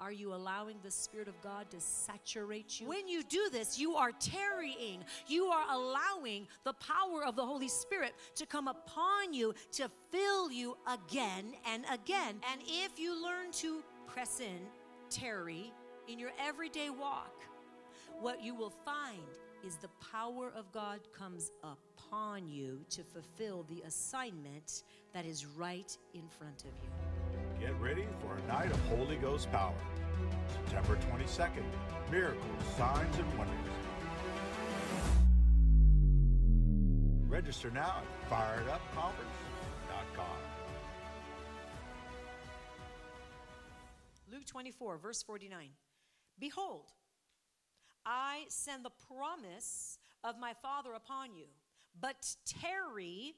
Are you allowing the Spirit of God to saturate you? When you do this, you are tarrying. You are allowing the power of the Holy Spirit to come upon you to fill you again and again. And if you learn to press in, tarry in your everyday walk, what you will find is the power of God comes upon you to fulfill the assignment that is right in front of you. Get ready for a night of Holy Ghost power. September 22nd, miracles, signs, and wonders. Register now at firedupconference.com. Luke 24, verse 49. Behold, I send the promise of my Father upon you, but tarry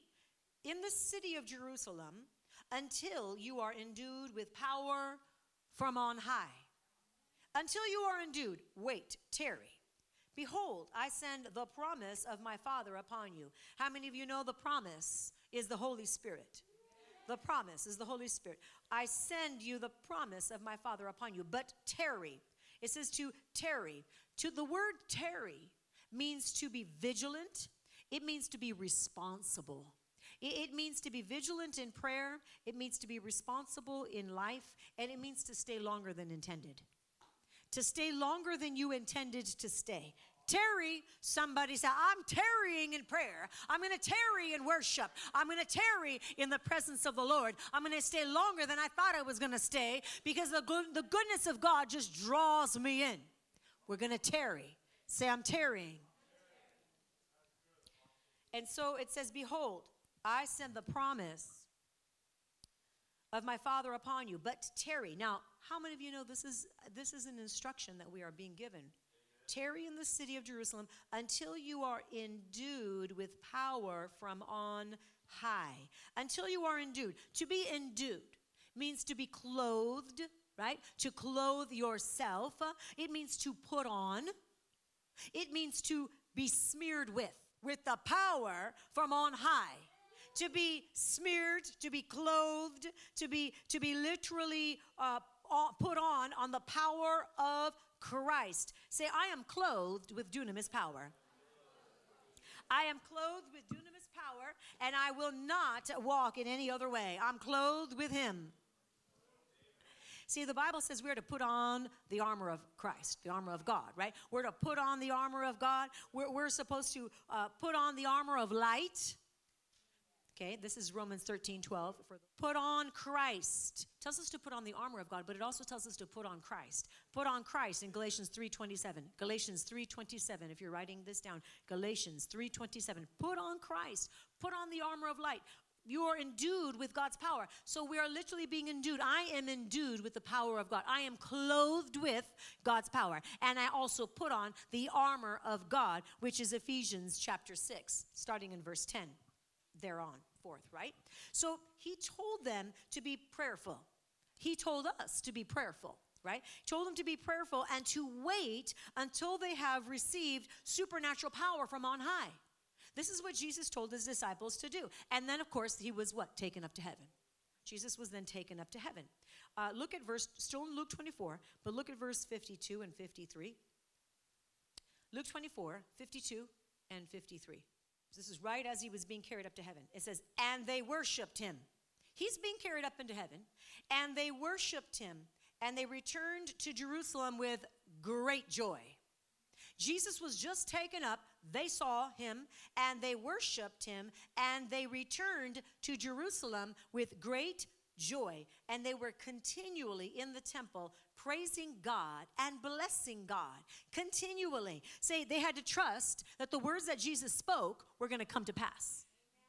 in the city of Jerusalem until you are endued with power from on high. Until you are endued, wait, tarry. Behold, I send the promise of my Father upon you. How many of you know the promise is the Holy Spirit? The promise is the Holy Spirit. I send you the promise of my Father upon you, but tarry. It says to tarry. To the word tarry means to be vigilant, it means to be responsible. It, means to be vigilant in prayer, it means to be responsible in life, and it means to stay longer than intended. To stay longer than you intended to stay. Tarry, somebody say, I'm tarrying in prayer. I'm going to tarry in worship. I'm going to tarry in the presence of the Lord. I'm going to stay longer than I thought I was going to stay because the, good, the goodness of God just draws me in. We're going to tarry. Say, I'm tarrying. And so it says, Behold, I send the promise of my Father upon you, but tarry. Now, how many of you know this is this is an instruction that we are being given? Tarry in the city of Jerusalem until you are endued with power from on high. Until you are endued. To be endued means to be clothed, right? To clothe yourself. It means to put on. It means to be smeared with, with the power from on high to be smeared, to be clothed, to be to be literally uh, put on on the power of Christ. Say, I am clothed with dunamis power. I am clothed with dunamis power, and I will not walk in any other way. I'm clothed with Him. See, the Bible says we're to put on the armor of Christ, the armor of God, right? We're to put on the armor of God. We're, we're supposed to uh, put on the armor of light. Okay, this is Romans 13, 12. Put on Christ. It tells us to put on the armor of God, but it also tells us to put on Christ. Put on Christ in Galatians 3:27. Galatians 3:27. If you're writing this down, Galatians 3:27. Put on Christ. Put on the armor of light. You are endued with God's power. So we are literally being endued. I am endued with the power of God. I am clothed with God's power. And I also put on the armor of God, which is Ephesians chapter 6, starting in verse 10 thereon forth, right? So he told them to be prayerful. He told us to be prayerful right? He told them to be prayerful and to wait until they have received supernatural power from on high. This is what Jesus told his disciples to do. And then, of course, he was what? Taken up to heaven. Jesus was then taken up to heaven. Uh, look at verse, still in Luke 24, but look at verse 52 and 53. Luke 24, 52 and 53. This is right as he was being carried up to heaven. It says, and they worshiped him. He's being carried up into heaven, and they worshiped him, and they returned to Jerusalem with great joy. Jesus was just taken up, they saw him, and they worshiped him, and they returned to Jerusalem with great joy. And they were continually in the temple praising God and blessing God continually. Say they had to trust that the words that Jesus spoke were going to come to pass.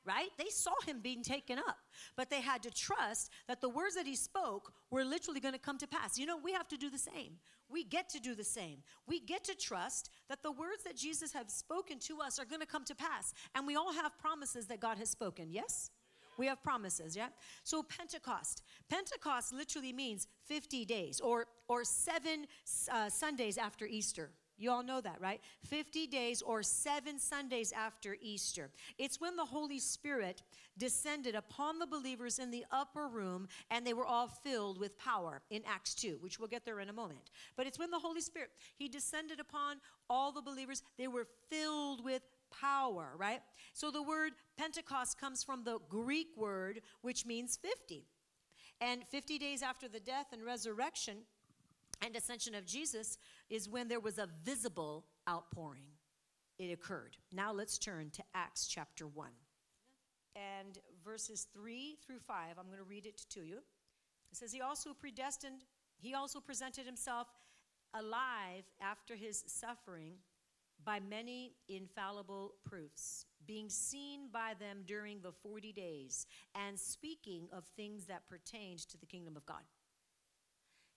Right? They saw him being taken up, but they had to trust that the words that he spoke were literally going to come to pass. You know, we have to do the same. We get to do the same. We get to trust that the words that Jesus has spoken to us are going to come to pass. And we all have promises that God has spoken. Yes? We have promises, yeah? So Pentecost. Pentecost literally means 50 days or, or seven uh, Sundays after Easter. You all know that, right? 50 days or seven Sundays after Easter. It's when the Holy Spirit descended upon the believers in the upper room and they were all filled with power in Acts 2, which we'll get there in a moment. But it's when the Holy Spirit, He descended upon all the believers. They were filled with power, right? So the word Pentecost comes from the Greek word, which means 50. And 50 days after the death and resurrection, and ascension of Jesus is when there was a visible outpouring. It occurred. Now let's turn to Acts chapter 1. And verses 3 through 5, I'm going to read it to you. It says, He also predestined, He also presented Himself alive after His suffering by many infallible proofs, being seen by them during the 40 days, and speaking of things that pertained to the kingdom of God.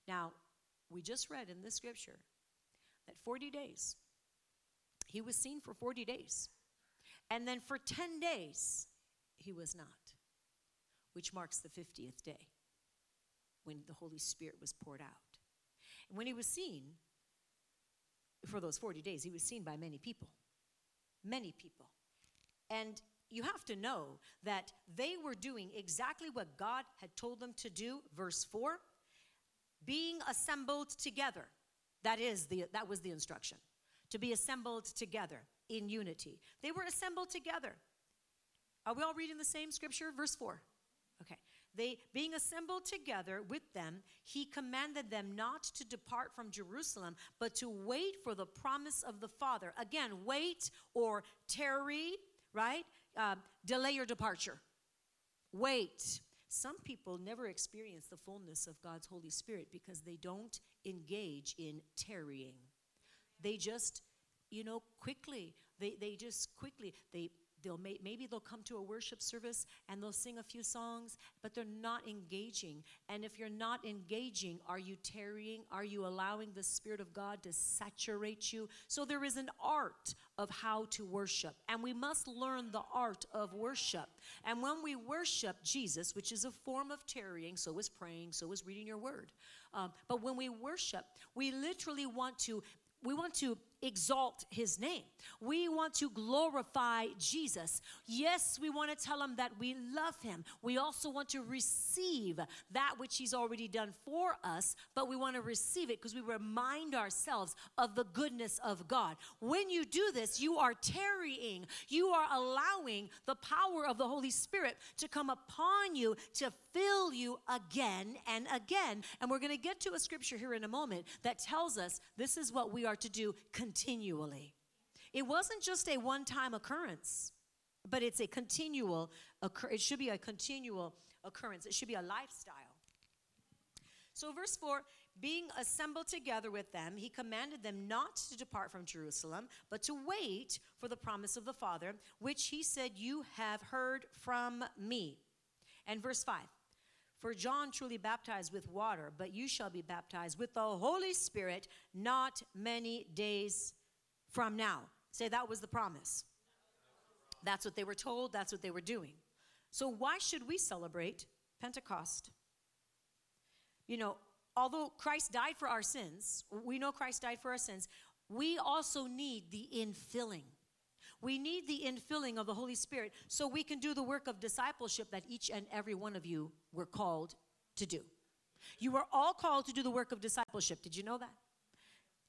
Now, we just read in this scripture that 40 days, he was seen for 40 days. And then for 10 days, he was not, which marks the 50th day when the Holy Spirit was poured out. And when he was seen, for those 40 days, he was seen by many people. Many people. And you have to know that they were doing exactly what God had told them to do, verse 4 being assembled together. That is the that was the instruction. To be assembled together in unity. They were assembled together. Are we all reading the same scripture? Verse 4. Okay. They being assembled together with them, he commanded them not to depart from Jerusalem, but to wait for the promise of the Father. Again, wait or tarry, right? Uh, delay your departure. Wait. Some people never experience the fullness of God's Holy Spirit because they don't engage in tarrying. They just, you know, quickly, they, they just quickly, they they'll may, maybe they'll come to a worship service and they'll sing a few songs but they're not engaging. And if you're not engaging are you tarrying? Are you allowing the spirit of god to saturate you? So there is an art of how to worship and we must learn the art of worship. And when we worship jesus which is a form of tarrying so is praying so is reading your word. Um, but when we worship we literally want to we want to exalt his name. We want to glorify Jesus. Yes, we want to tell him that we love him. We also want to receive that which he's already done for us, but we want to receive it because we remind ourselves of the goodness of God. When you do this, you are tarrying, you are allowing the power of the Holy Spirit to come upon you to fill you again and again. And we're going to get to a scripture here in a moment that tells us this is what we are to do continually. It wasn't just a one time occurrence, but it's a continual, occur- it should be a continual occurrence. It should be a lifestyle. So, verse 4 being assembled together with them, he commanded them not to depart from Jerusalem, but to wait for the promise of the Father, which he said, You have heard from me. And verse 5 For John truly baptized with water, but you shall be baptized with the Holy Spirit not many days from now. Say that was the promise. That's what they were told, that's what they were doing. So, why should we celebrate Pentecost? You know, although Christ died for our sins, we know Christ died for our sins, we also need the infilling. We need the infilling of the Holy Spirit so we can do the work of discipleship that each and every one of you were called to do. You were all called to do the work of discipleship. Did you know that?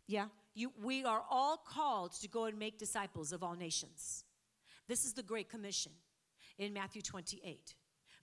Yeah. You, we are all called to go and make disciples of all nations. This is the Great Commission in Matthew 28.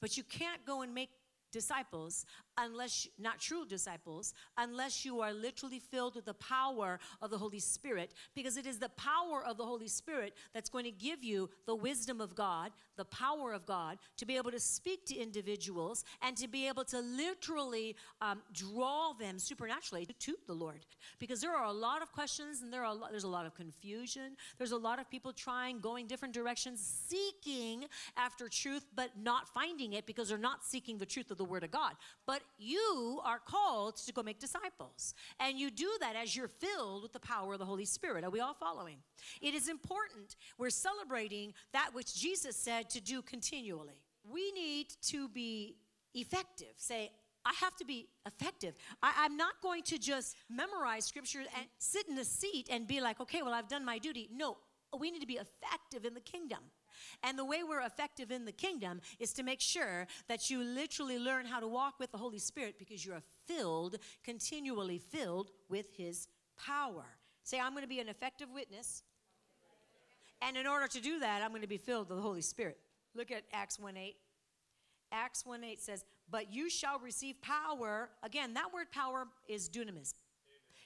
But you can't go and make disciples unless not true disciples unless you are literally filled with the power of the holy spirit because it is the power of the holy spirit that's going to give you the wisdom of god the power of god to be able to speak to individuals and to be able to literally um, draw them supernaturally to the lord. Because there are a lot of questions and there are a lot, there's a lot of confusion. There's a lot of people trying going different directions seeking after truth but not finding it because they're not seeking the truth of the word of god but you are called to go make disciples. And you do that as you're filled with the power of the Holy Spirit. Are we all following? It is important. We're celebrating that which Jesus said to do continually. We need to be effective. Say, I have to be effective. I, am not going to just memorize scripture and sit in a seat and be like, okay, well, I've done my duty. No, we need to be effective in the kingdom. And the way we're effective in the kingdom is to make sure that you literally learn how to walk with the Holy Spirit because you're filled, continually filled with His power. Say, I'm going to be an effective witness. And in order to do that, I'm going to be filled with the Holy Spirit. Look at Acts 1 8. Acts 1 8 says, But you shall receive power. Again, that word power is dunamis.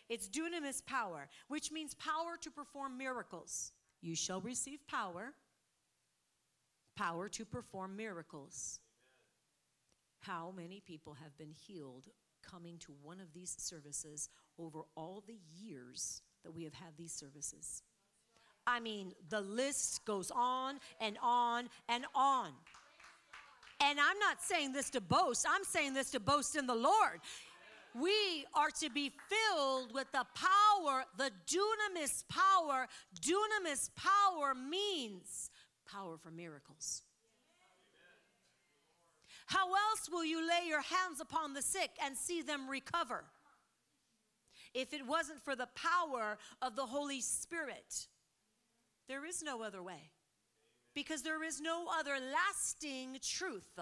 It's dunamis power, which means power to perform miracles. You shall receive power, power to perform miracles. How many people have been healed coming to one of these services over all the years that we have had these services? I mean, the list goes on and on and on. And I'm not saying this to boast, I'm saying this to boast in the Lord. We are to be filled with the power, the dunamis power. Dunamis power means power for miracles. How else will you lay your hands upon the sick and see them recover? If it wasn't for the power of the Holy Spirit, there is no other way because there is no other lasting truth.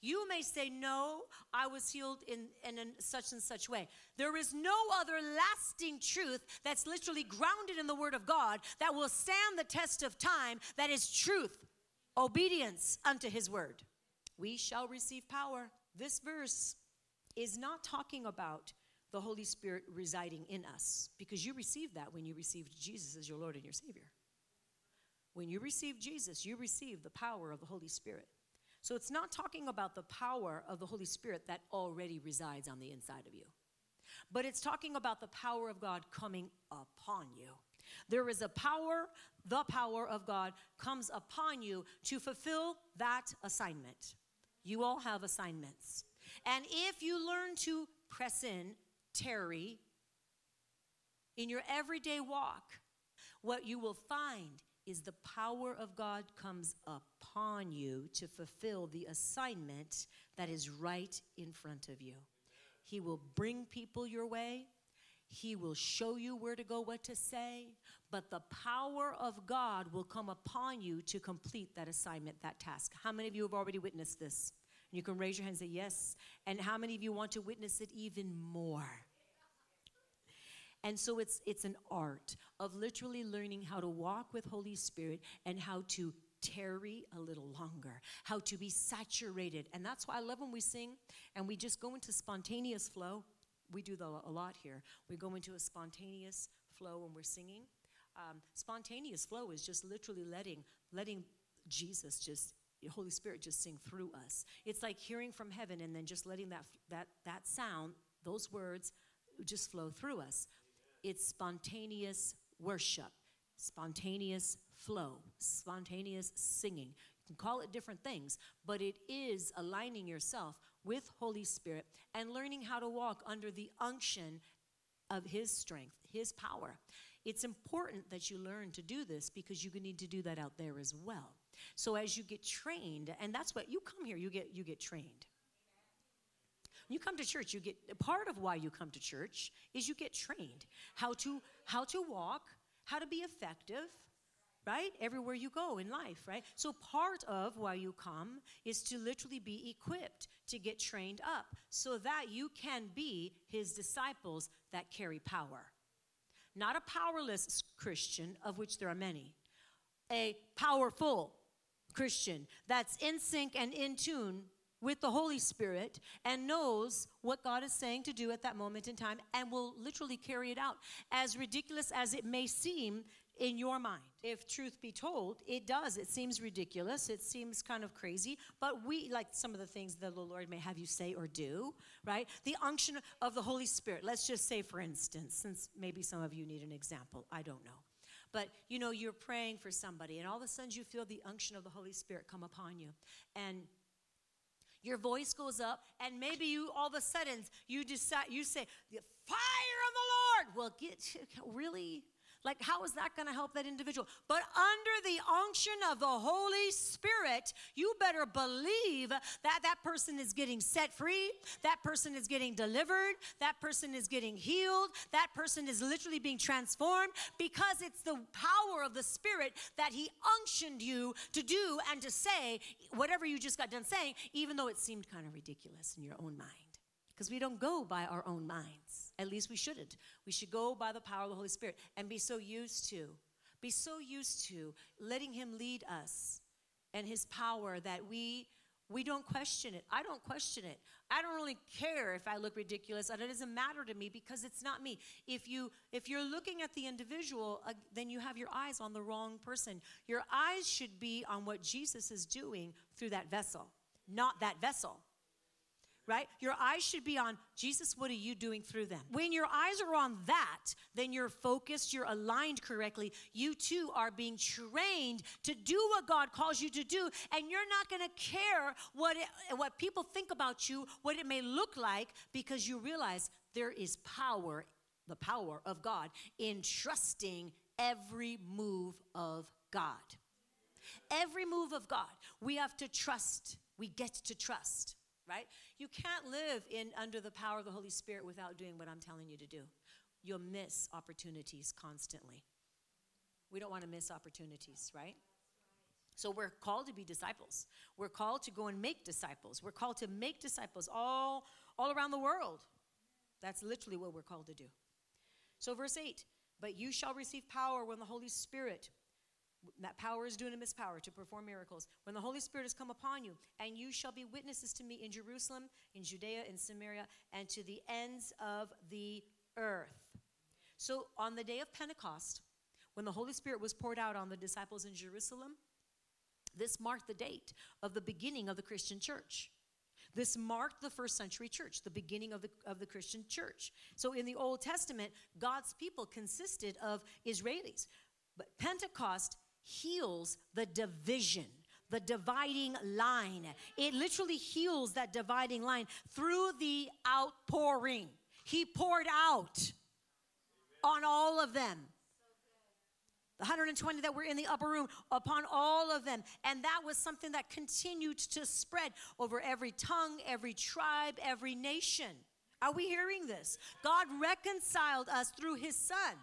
You may say, No, I was healed in, in, in, such and such way. There is no other lasting truth that's literally grounded in the Word of God that will stand the test of time that is truth, obedience unto His Word. We shall receive power. This verse is not talking about the Holy Spirit residing in us because you received that when you received Jesus as your Lord and your Savior. When you receive Jesus, you receive the power of the Holy Spirit. So it's not talking about the power of the Holy Spirit that already resides on the inside of you, but it's talking about the power of God coming upon you. There is a power, the power of God comes upon you to fulfill that assignment. You all have assignments. And if you learn to press in, tarry, in your everyday walk, what you will find is the power of God comes upon you to fulfill the assignment that is right in front of you. He will bring people your way. He will show you where to go, what to say, but the power of God will come upon you to complete that assignment, that task. How many of you have already witnessed this? You can raise your hand and say yes. And how many of you want to witness it even more? And so it's it's an art of literally learning how to walk with Holy Spirit and how to tarry a little longer, how to be saturated. And that's why I love when we sing and we just go into spontaneous flow. We do a lot here. We go into a spontaneous flow when we're singing. Um, spontaneous flow is just literally letting letting Jesus just Holy Spirit just sing through us. It's like hearing from heaven and then just letting that that that sound, those words just flow through us. It's spontaneous worship, spontaneous flow, spontaneous singing. You can call it different things, but it is aligning yourself with Holy Spirit and learning how to walk under the unction of His strength, His power. It's important that you learn to do this because you need to do that out there as well. So as you get trained, and that's what you come here, you get you get trained. When you come to church, you get part of why you come to church is you get trained how to how to walk, how to be effective, right? Everywhere you go in life, right? So part of why you come is to literally be equipped to get trained up so that you can be his disciples that carry power. Not a powerless Christian, of which there are many, a powerful Christian that's in sync and in tune with the Holy Spirit and knows what God is saying to do at that moment in time and will literally carry it out. As ridiculous as it may seem in your mind. If truth be told, it does. It seems ridiculous. It seems kind of crazy. But we, like some of the things that the Lord may have you say or do, right? The unction of the Holy Spirit. Let's just say, for instance, since maybe some of you need an example, I don't know. But you know, you're praying for somebody, and all of a sudden you feel the unction of the Holy Spirit come upon you. And your voice goes up, and maybe you all of a sudden you decide you say, "The fire of the Lord." Well, get really Like, how is that going to help that individual? But under the unction of the Holy Spirit, you better believe that that person is getting set free, that person is getting delivered, that person is getting healed, that person is literally being transformed because it's the power of the Spirit that He unctioned you to do and to say whatever you just got done saying, even though it seemed kind of ridiculous in your own mind because we don't go by our own minds. At least we shouldn't. We should go by the power of the Holy Spirit and be so used to, be so used to letting Him lead us and His power that we we don't question it. I don't question it. I don't really care if I look ridiculous. And it doesn't matter to me because it's not me. If you if you're looking at the individual, uh, then you have your eyes on the wrong person. Your eyes should be on what Jesus is doing through that vessel, not that vessel right? Your eyes should be on Jesus, what are you doing through them? When your eyes are on that, then you're focused, you're aligned correctly. You too are being trained to do what God calls you to do, and you're not going to care what it, what people think about you, what it may look like because you realize there is power, the power of God in trusting every move of God. Every move of God, we have to trust. We get to trust right? You can't live in under the power of the Holy Spirit without doing what I'm telling you to do. You'll miss opportunities constantly. We don't want to miss opportunities, right? So we're called to be disciples. We're called to go and make disciples. We're called to make disciples all all around the world. That's literally what we're called to do. So verse 8, but you shall receive power when the Holy Spirit that power is dunamis power to perform miracles. When the Holy Spirit has come upon you, and you shall be witnesses to me in Jerusalem, in Judea, in Samaria, and to the ends of the earth. So on the day of Pentecost, when the Holy Spirit was poured out on the disciples in Jerusalem, this marked the date of the beginning of the Christian church. This marked the first century church, the beginning of the, of the Christian church. So in the Old Testament, God's people consisted of Israelis. But Pentecost heals the division the dividing line. It literally heals that dividing line through the outpouring. He poured out on all of them. The 120 that were in the upper room, upon all of them. And that was something that continued to spread over every tongue, every tribe, every nation. Are we hearing this? God reconciled us through his son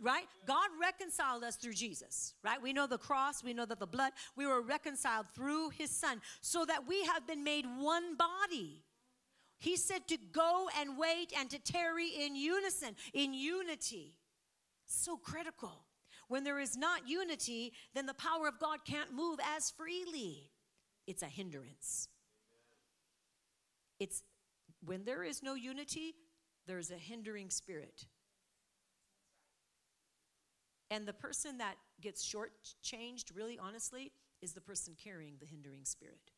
right? God reconciled us through Jesus, right? We know the cross, we know that the blood, we were reconciled through his son so that we have been made one body. He said to go and wait and to tarry in unison, in unity. So critical. When there is not unity, then the power of God can't move as freely. It's a hindrance. It's when there is no unity, there's a hindering spirit. And the person that gets shortchanged, really honestly, is the person carrying the hindering spirit.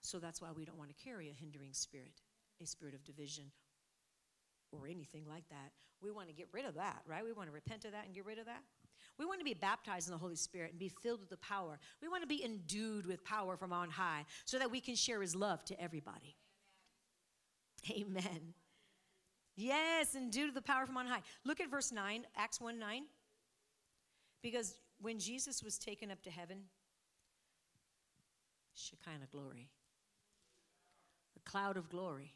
So that's why we don't want to carry a hindering spirit, a spirit of division or anything like that. We want to get rid of that, right? We want to repent of that and get rid of that. We want to be baptized in the Holy Spirit and be filled with the power. We want to be endued with power from on high so that we can share his love to everybody. Amen. Yes, endued with the power from on high. Look at verse 9, Acts 1 9. Because when Jesus was taken up to heaven, Shekinah glory, the cloud of glory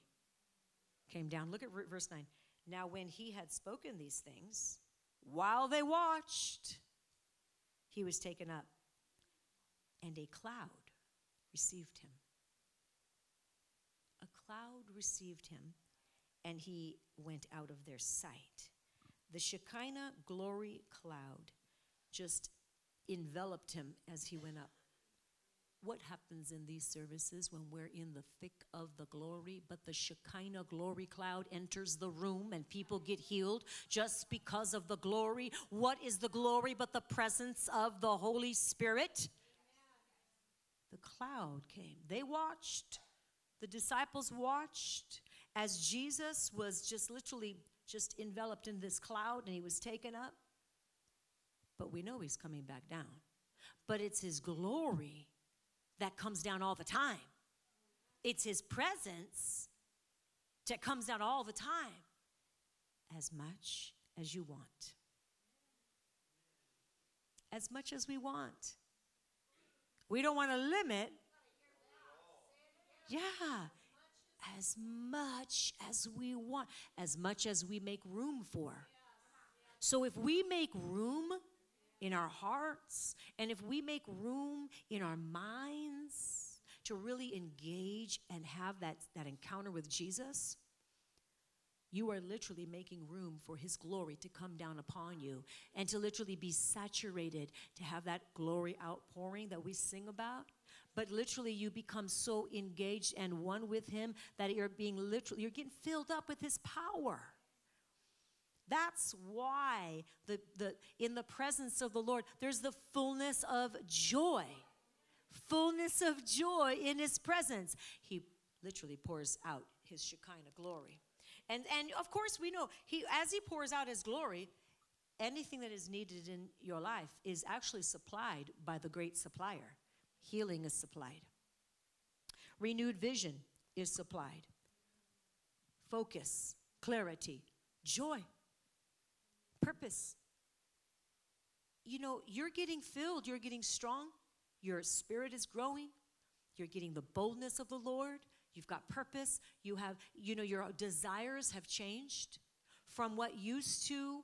came down. Look at verse 9. Now, when he had spoken these things, while they watched, he was taken up, and a cloud received him. A cloud received him, and he went out of their sight. The Shekinah glory cloud just enveloped him as he went up. What happens in these services when we're in the thick of the glory, but the Shekinah glory cloud enters the room and people get healed just because of the glory? What is the glory but the presence of the Holy Spirit? The cloud came. They watched. The disciples watched as Jesus was just literally just enveloped in this cloud and he was taken up but we know he's coming back down. But it's his glory that comes down all the time. It's his presence that comes down all the time, as much as you want. as much as we want. We don't want to limit. Yeah. As much as we want, as much as we make room for. So if we make room in our hearts and if we make room in our minds to really engage and have that, that encounter with Jesus, you are literally making room for his glory to come down upon you and to literally be saturated to have that glory outpouring that we sing about. But literally you become so engaged and one with him that you're being literally you're getting filled up with his power that's why the, the in the presence of the lord there's the fullness of joy. Fullness of joy in his presence. He literally pours out his shekinah glory. And, and of course, we know he, as he pours out his glory, anything that is needed in your life is actually supplied by the great supplier. Healing is supplied, renewed vision is supplied, focus, clarity, joy, purpose. You know, you're getting filled, you're getting strong, your spirit is growing, you're getting the boldness of the Lord, You've got purpose. You have, you know, your desires have changed from what used to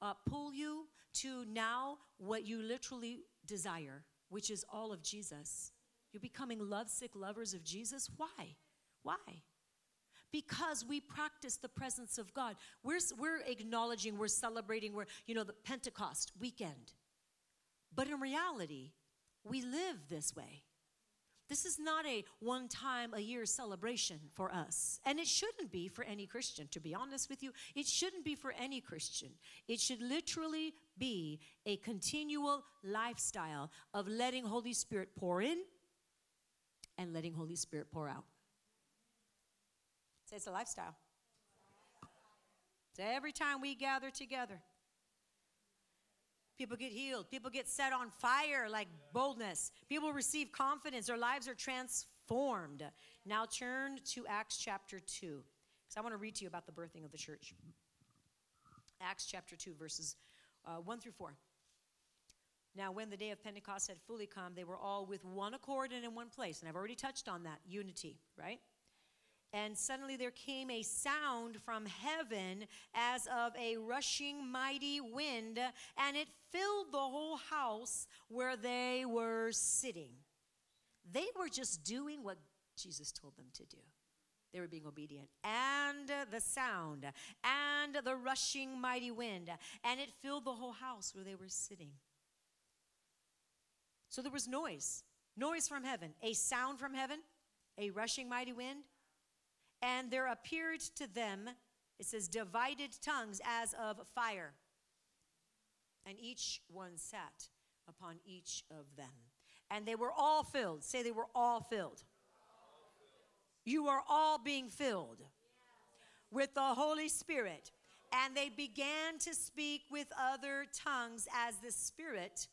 uh, pull you to now what you literally desire, which is all of Jesus. You're becoming lovesick lovers of Jesus. Why? Why? Because we practice the presence of God. We're, we're acknowledging, we're celebrating, we're, you know, the Pentecost weekend. But in reality, we live this way. This is not a one time a year celebration for us. And it shouldn't be for any Christian, to be honest with you. It shouldn't be for any Christian. It should literally be a continual lifestyle of letting Holy Spirit pour in and letting Holy Spirit pour out. Say it's a lifestyle. So every time we gather together, People get healed. People get set on fire like boldness. People receive confidence. Their lives are transformed. Now turn to Acts chapter 2, because I want to read to you about the birthing of the church. Acts chapter 2, verses uh, 1 through 4. Now, when the day of Pentecost had fully come, they were all with one accord and in one place. And I've already touched on that unity, right? And suddenly there came a sound from heaven as of a rushing mighty wind, and it filled the whole house where they were sitting. They were just doing what Jesus told them to do. They were being obedient. And the sound, and the rushing mighty wind, and it filled the whole house where they were sitting. So there was noise noise from heaven, a sound from heaven, a rushing mighty wind, and there appeared to them, it says, divided tongues as of fire. And each one sat upon each of them. And they were all filled. Say they were all filled. You are all being filled with the Holy Spirit. And they began to speak with other tongues as the Spirit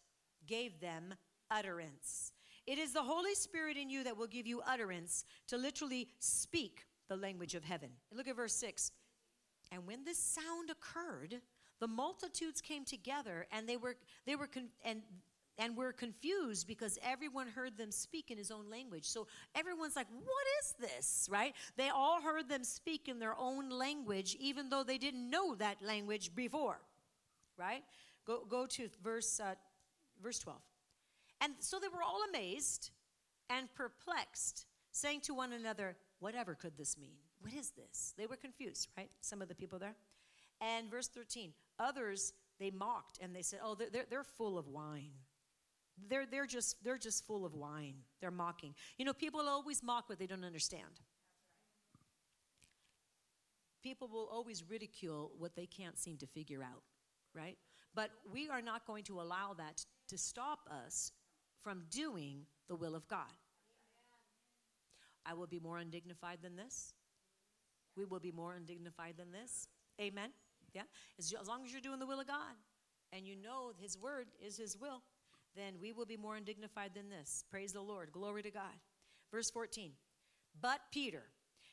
gave them utterance. It is the Holy Spirit in you that will give you utterance to literally speak the language of heaven. Look at verse 6. And when this sound occurred, the multitudes came together and they were they were con- and and were confused because everyone heard them speak in his own language. So everyone's like, "What is this?" Right? They all heard them speak in their own language even though they didn't know that language before. Right? Go go to verse uh, verse 12. And so they were all amazed and perplexed, saying to one another, Whatever could this mean? What is this? They were confused, right? Some of the people there. And verse 13, others they mocked and they said, Oh, they're, they're full of wine. They're, they're, just, they're just full of wine. They're mocking. You know, people always mock what they don't understand. People will always ridicule what they can't seem to figure out, right? But we are not going to allow that to stop us from doing the will of God. I will be more undignified than this. We will be more undignified than this. Amen. Yeah. As, as long as you're doing the will of God and you know His word is His will, then we will be more undignified than this. Praise the Lord. Glory to God. Verse 14. But Peter,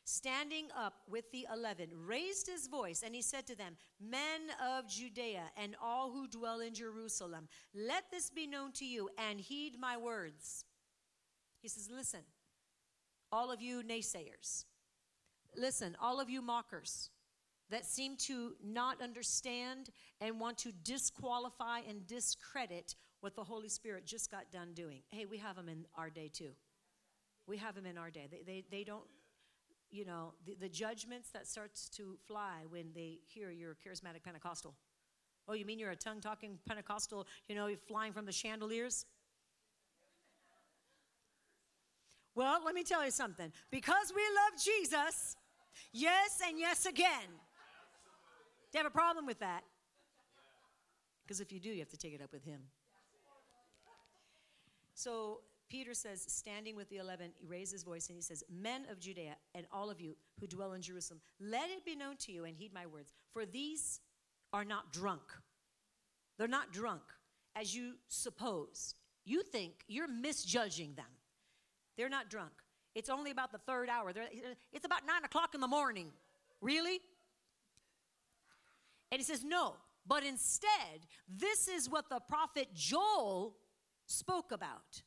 standing up with the eleven, raised his voice, and he said to them, Men of Judea and all who dwell in Jerusalem, let this be known to you and heed my words. He says, Listen, all of you naysayers, listen, all of you mockers that seem to not understand and want to disqualify and discredit what the Holy Spirit just got done doing. Hey, we have them in our day too. We have them in our day. They, they, they don't, you know, the, the judgments that starts to fly when they hear you're charismatic Pentecostal. Oh, you mean you're a tongue talking Pentecostal, you know, flying from the chandeliers? Well, let me tell you something. Because we love Jesus, yes and yes again. Do you have a problem with that? Because if you do, you have to take it up with him. So Peter says, standing with the eleven, he raises his voice and he says, Men of Judea and all of you who dwell in Jerusalem, let it be known to you and heed my words, for these are not drunk. They're not drunk, as you suppose. You think you're misjudging them. They're not drunk. It's only about the third hour. They're, it's about nine o'clock in the morning. Really? And he says, No, but instead, this is what the prophet Joel spoke about.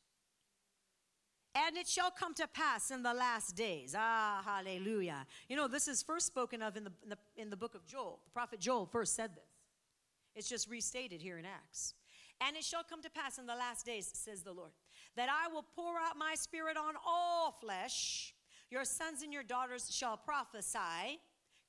And it shall come to pass in the last days. Ah, hallelujah. You know, this is first spoken of in the, in the, in the book of Joel. The prophet Joel first said this. It's just restated here in Acts. And it shall come to pass in the last days, says the Lord, that I will pour out my spirit on all flesh. Your sons and your daughters shall prophesy.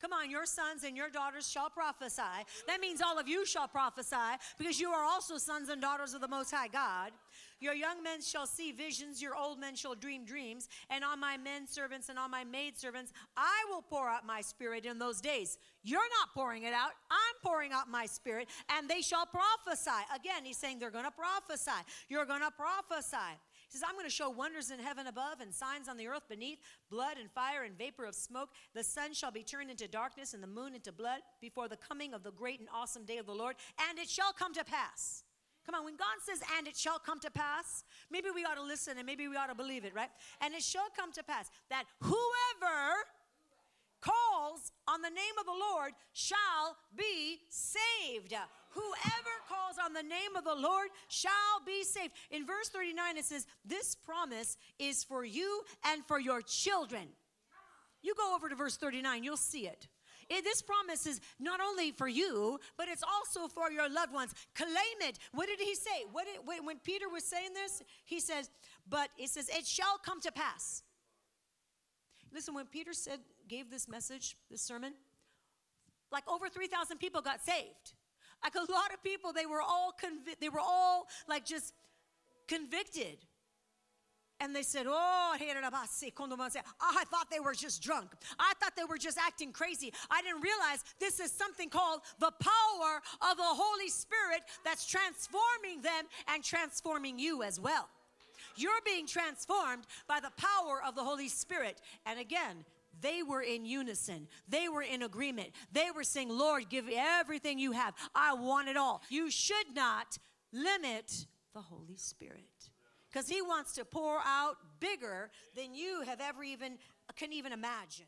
Come on, your sons and your daughters shall prophesy. That means all of you shall prophesy because you are also sons and daughters of the Most High God. Your young men shall see visions, your old men shall dream dreams, and on my men servants and on my maid servants I will pour out my spirit in those days. You're not pouring it out, I'm pouring out my spirit, and they shall prophesy. Again, he's saying they're going to prophesy. You're going to prophesy says, I'm going to show wonders in heaven above and signs on the earth beneath, blood and fire and vapor of smoke. The sun shall be turned into darkness and the moon into blood before the coming of the great and awesome day of the Lord. And it shall come to pass. Come on, when God says, and it shall come to pass, maybe we ought to listen and maybe we ought to believe it, right? And it shall come to pass that whoever calls on the name of the Lord shall be saved. Whoever calls on the name of the Lord shall be saved. In verse 39, it says, This promise is for you and for your children. You go over to verse 39, you'll see it. it. This promise is not only for you, but it's also for your loved ones. Claim it. What did he say? What did, when Peter was saying this, he says, But it says, It shall come to pass. Listen, when Peter said, gave this message, this sermon, like over 3,000 people got saved. Like a lot of people, they were all convi- they were all like just convicted. And they said, Oh, I thought they were just drunk. I thought they were just acting crazy. I didn't realize this is something called the power of the Holy Spirit that's transforming them and transforming you as well. You're being transformed by the power of the Holy Spirit. And again, they were in unison. They were in agreement. They were saying, Lord, give everything you have. I want it all. You should not limit the Holy Spirit because he wants to pour out bigger than you have ever even can even imagine.